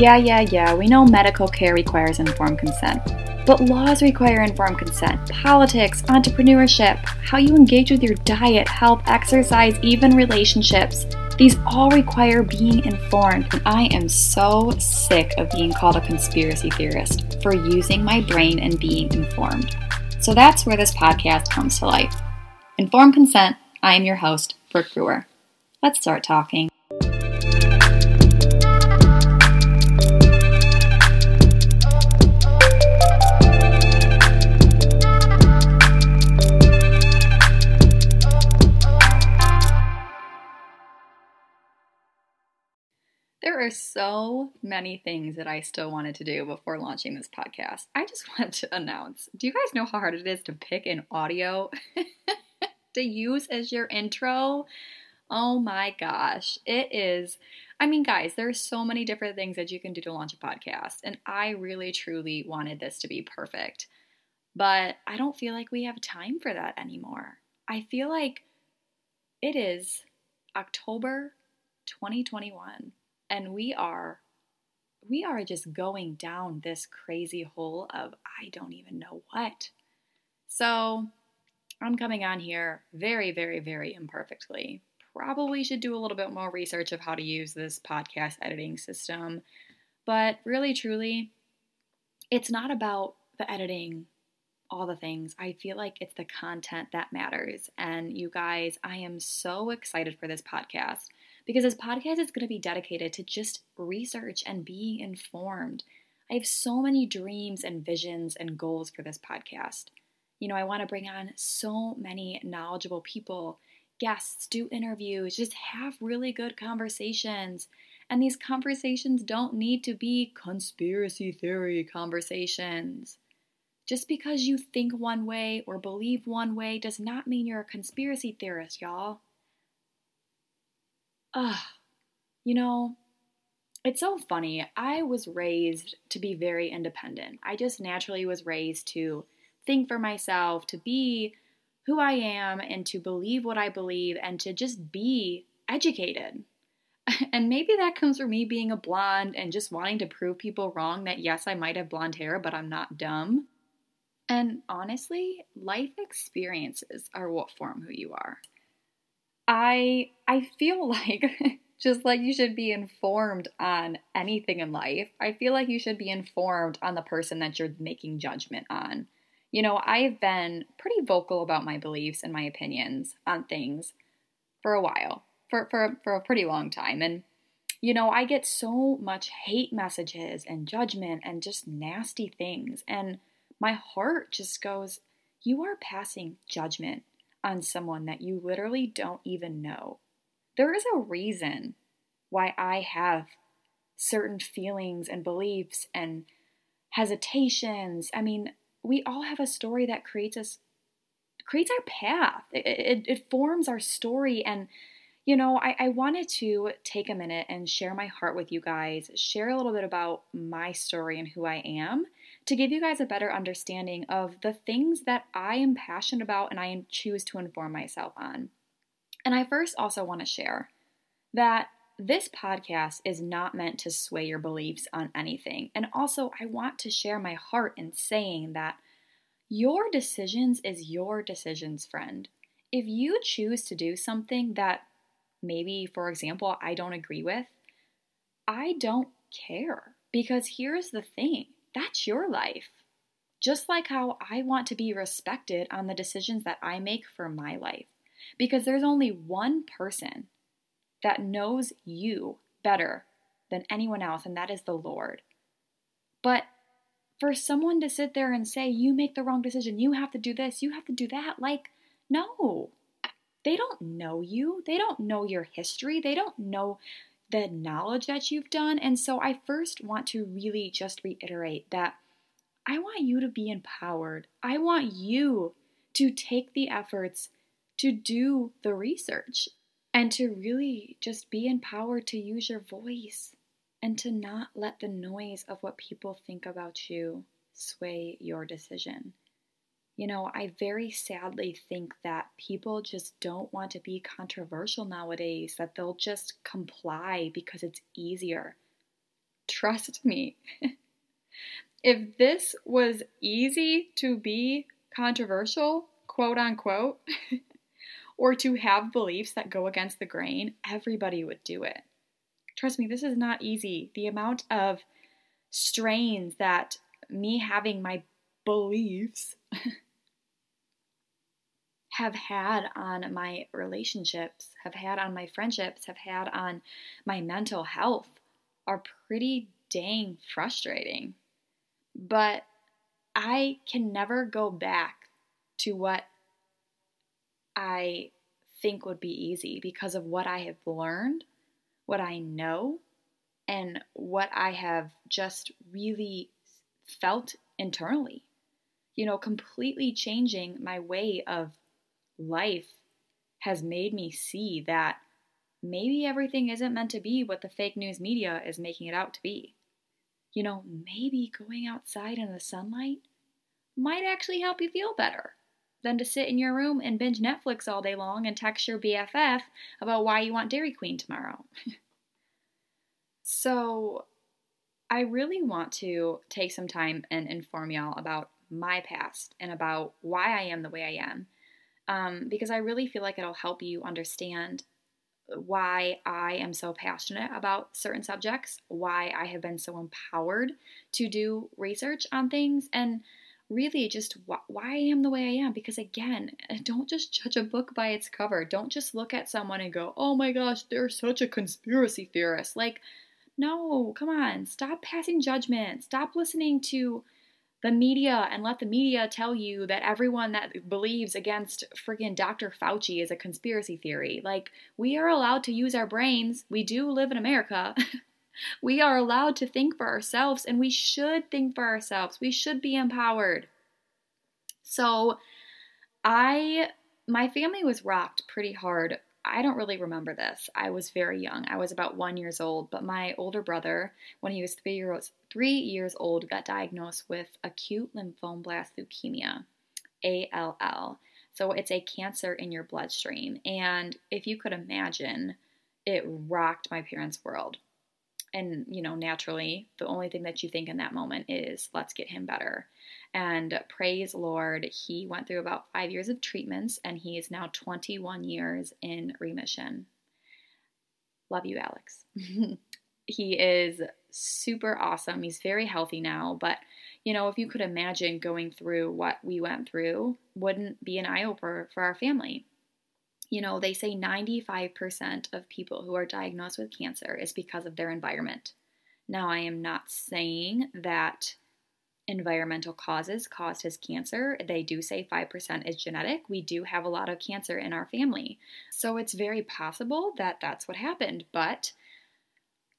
Yeah, yeah, yeah, we know medical care requires informed consent. But laws require informed consent. Politics, entrepreneurship, how you engage with your diet, health, exercise, even relationships. These all require being informed, and I am so sick of being called a conspiracy theorist for using my brain and being informed. So that's where this podcast comes to life. Informed Consent, I am your host, Brooke Brewer. Let's start talking. There are so many things that I still wanted to do before launching this podcast. I just want to announce do you guys know how hard it is to pick an audio to use as your intro? Oh my gosh. It is. I mean, guys, there are so many different things that you can do to launch a podcast, and I really truly wanted this to be perfect. But I don't feel like we have time for that anymore. I feel like it is October 2021 and we are we are just going down this crazy hole of I don't even know what. So, I'm coming on here very very very imperfectly. Probably should do a little bit more research of how to use this podcast editing system. But really truly, it's not about the editing all the things. I feel like it's the content that matters. And you guys, I am so excited for this podcast because this podcast is going to be dedicated to just research and being informed. I have so many dreams and visions and goals for this podcast. You know, I want to bring on so many knowledgeable people, guests, do interviews, just have really good conversations. And these conversations don't need to be conspiracy theory conversations. Just because you think one way or believe one way does not mean you're a conspiracy theorist, y'all. Ugh, you know, it's so funny. I was raised to be very independent. I just naturally was raised to think for myself, to be who I am, and to believe what I believe, and to just be educated. And maybe that comes from me being a blonde and just wanting to prove people wrong that yes, I might have blonde hair, but I'm not dumb. And honestly, life experiences are what form who you are. I I feel like just like you should be informed on anything in life, I feel like you should be informed on the person that you're making judgment on. You know, I've been pretty vocal about my beliefs and my opinions on things for a while, for, for, for a pretty long time. And, you know, I get so much hate messages and judgment and just nasty things. And my heart just goes, You are passing judgment on someone that you literally don't even know. There is a reason why I have certain feelings and beliefs and hesitations. I mean, we all have a story that creates us creates our path. It, it, it forms our story and you know, I, I wanted to take a minute and share my heart with you guys, share a little bit about my story and who I am, to give you guys a better understanding of the things that I am passionate about and I choose to inform myself on. And I first also want to share that this podcast is not meant to sway your beliefs on anything. And also, I want to share my heart in saying that your decisions is your decisions, friend. If you choose to do something that maybe, for example, I don't agree with, I don't care. Because here's the thing that's your life. Just like how I want to be respected on the decisions that I make for my life. Because there's only one person that knows you better than anyone else, and that is the Lord. But for someone to sit there and say, you make the wrong decision, you have to do this, you have to do that, like, no. They don't know you. They don't know your history. They don't know the knowledge that you've done. And so I first want to really just reiterate that I want you to be empowered. I want you to take the efforts to do the research and to really just be empowered to use your voice and to not let the noise of what people think about you sway your decision. You know, I very sadly think that people just don't want to be controversial nowadays, that they'll just comply because it's easier. trust me. if this was easy to be controversial, quote unquote, or to have beliefs that go against the grain, everybody would do it. Trust me, this is not easy. The amount of strains that me having my beliefs have had on my relationships, have had on my friendships, have had on my mental health are pretty dang frustrating. But I can never go back to what I think would be easy because of what I have learned, what I know, and what I have just really felt internally. You know, completely changing my way of life has made me see that maybe everything isn't meant to be what the fake news media is making it out to be. You know, maybe going outside in the sunlight might actually help you feel better than to sit in your room and binge Netflix all day long and text your BFF about why you want Dairy Queen tomorrow. so, I really want to take some time and inform y'all about my past and about why I am the way I am. Um, because I really feel like it'll help you understand why I am so passionate about certain subjects, why I have been so empowered to do research on things, and really just wh- why I am the way I am. Because again, don't just judge a book by its cover. Don't just look at someone and go, oh my gosh, they're such a conspiracy theorist. Like, no, come on, stop passing judgment. Stop listening to the media and let the media tell you that everyone that believes against friggin' Dr. Fauci is a conspiracy theory. Like, we are allowed to use our brains. We do live in America. we are allowed to think for ourselves, and we should think for ourselves. We should be empowered. So, I, my family was rocked pretty hard I don't really remember this. I was very young. I was about one years old, but my older brother, when he was three years three years old, got diagnosed with acute lymphoblastic leukemia, ALL. So it's a cancer in your bloodstream, and if you could imagine, it rocked my parents' world. And you know, naturally, the only thing that you think in that moment is, "Let's get him better." And praise Lord, he went through about five years of treatments and he is now 21 years in remission. Love you, Alex. he is super awesome. He's very healthy now, but you know, if you could imagine going through what we went through, wouldn't be an eye opener for our family. You know, they say 95% of people who are diagnosed with cancer is because of their environment. Now, I am not saying that environmental causes caused his cancer. They do say 5% is genetic. We do have a lot of cancer in our family. So it's very possible that that's what happened, but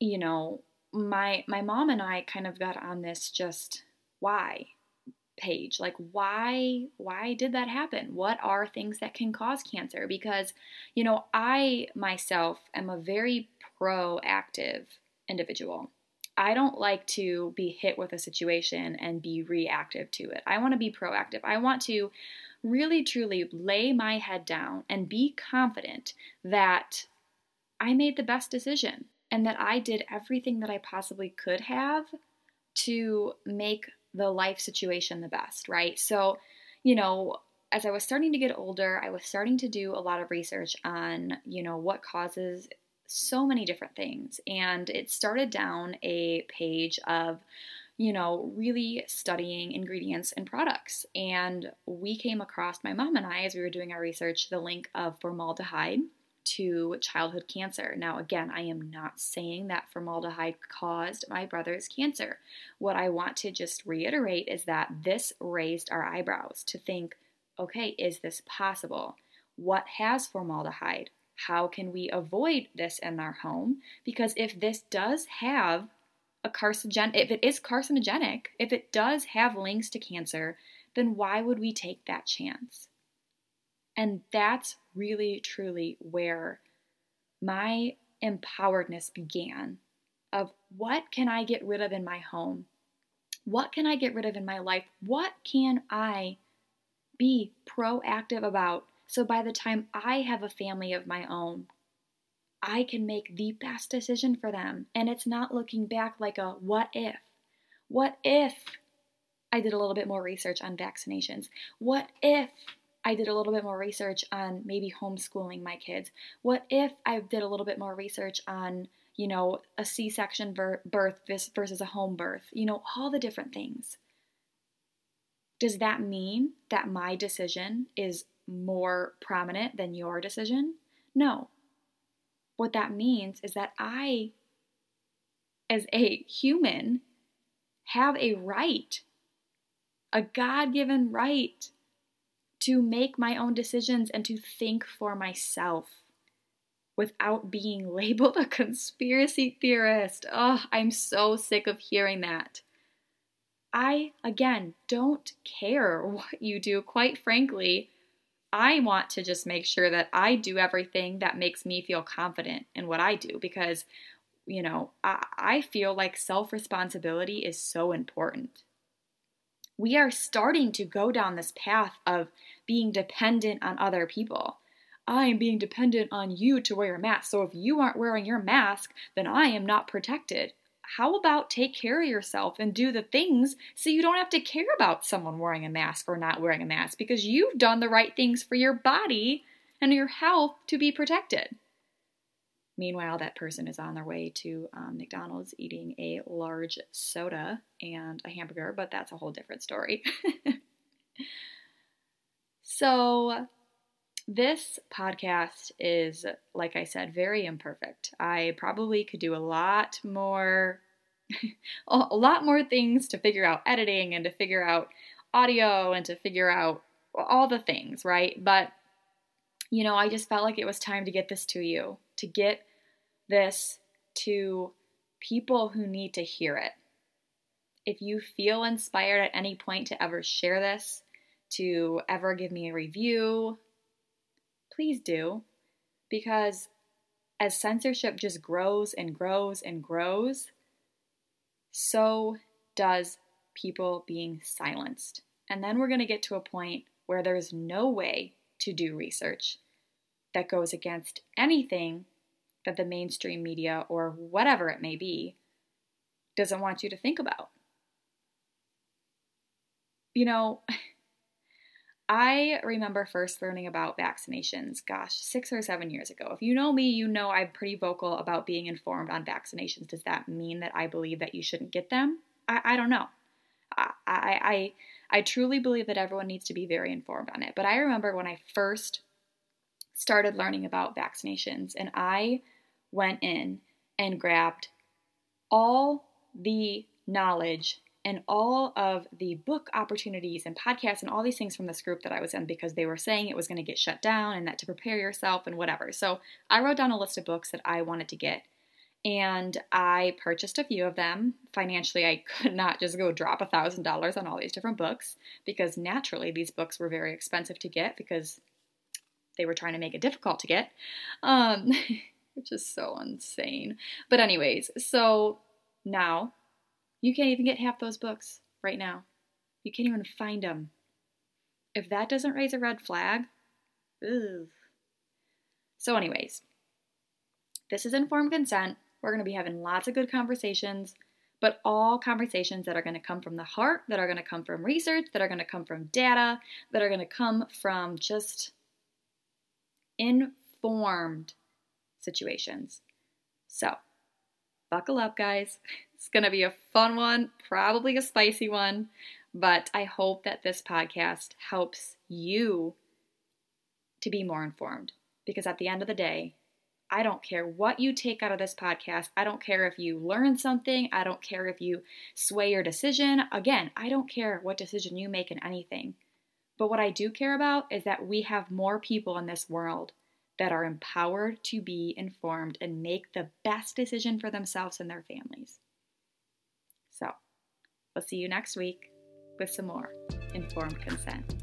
you know, my my mom and I kind of got on this just why page. Like why why did that happen? What are things that can cause cancer? Because you know, I myself am a very proactive individual. I don't like to be hit with a situation and be reactive to it. I want to be proactive. I want to really truly lay my head down and be confident that I made the best decision and that I did everything that I possibly could have to make the life situation the best, right? So, you know, as I was starting to get older, I was starting to do a lot of research on, you know, what causes so many different things. And it started down a page of, you know, really studying ingredients and products. And we came across, my mom and I, as we were doing our research, the link of formaldehyde to childhood cancer. Now, again, I am not saying that formaldehyde caused my brother's cancer. What I want to just reiterate is that this raised our eyebrows to think okay, is this possible? What has formaldehyde? how can we avoid this in our home? Because if this does have a carcinogen, if it is carcinogenic, if it does have links to cancer, then why would we take that chance? And that's really, truly where my empoweredness began of what can I get rid of in my home? What can I get rid of in my life? What can I be proactive about so by the time I have a family of my own, I can make the best decision for them. And it's not looking back like a what if? What if I did a little bit more research on vaccinations? What if I did a little bit more research on maybe homeschooling my kids? What if I did a little bit more research on, you know, a C section birth versus a home birth? You know, all the different things. Does that mean that my decision is more prominent than your decision? No. What that means is that I, as a human, have a right, a God given right, to make my own decisions and to think for myself without being labeled a conspiracy theorist. Oh, I'm so sick of hearing that. I, again, don't care what you do. Quite frankly, I want to just make sure that I do everything that makes me feel confident in what I do because, you know, I, I feel like self responsibility is so important. We are starting to go down this path of being dependent on other people. I am being dependent on you to wear a mask. So if you aren't wearing your mask, then I am not protected how about take care of yourself and do the things so you don't have to care about someone wearing a mask or not wearing a mask because you've done the right things for your body and your health to be protected. Meanwhile, that person is on their way to um, McDonald's eating a large soda and a hamburger, but that's a whole different story. so, this podcast is, like I said, very imperfect. I probably could do a lot more, a lot more things to figure out editing and to figure out audio and to figure out all the things, right? But, you know, I just felt like it was time to get this to you, to get this to people who need to hear it. If you feel inspired at any point to ever share this, to ever give me a review, please do. Because as censorship just grows and grows and grows, so does people being silenced. And then we're going to get to a point where there's no way to do research that goes against anything that the mainstream media or whatever it may be doesn't want you to think about. You know, I remember first learning about vaccinations, gosh, six or seven years ago. If you know me, you know I'm pretty vocal about being informed on vaccinations. Does that mean that I believe that you shouldn't get them? I, I don't know. I, I, I, I truly believe that everyone needs to be very informed on it. But I remember when I first started learning about vaccinations and I went in and grabbed all the knowledge and all of the book opportunities and podcasts and all these things from this group that I was in because they were saying it was going to get shut down and that to prepare yourself and whatever. So I wrote down a list of books that I wanted to get and I purchased a few of them. Financially, I could not just go drop a $1,000 on all these different books because naturally these books were very expensive to get because they were trying to make it difficult to get, um, which is so insane. But, anyways, so now you can't even get half those books right now. You can't even find them. If that doesn't raise a red flag, ugh. So, anyways, this is informed consent. We're going to be having lots of good conversations, but all conversations that are going to come from the heart, that are going to come from research, that are going to come from data, that are going to come from just informed situations. So, buckle up, guys. It's going to be a fun one, probably a spicy one, but I hope that this podcast helps you to be more informed because at the end of the day, I don't care what you take out of this podcast. I don't care if you learn something. I don't care if you sway your decision. Again, I don't care what decision you make in anything. But what I do care about is that we have more people in this world that are empowered to be informed and make the best decision for themselves and their families. So, we'll see you next week with some more informed consent.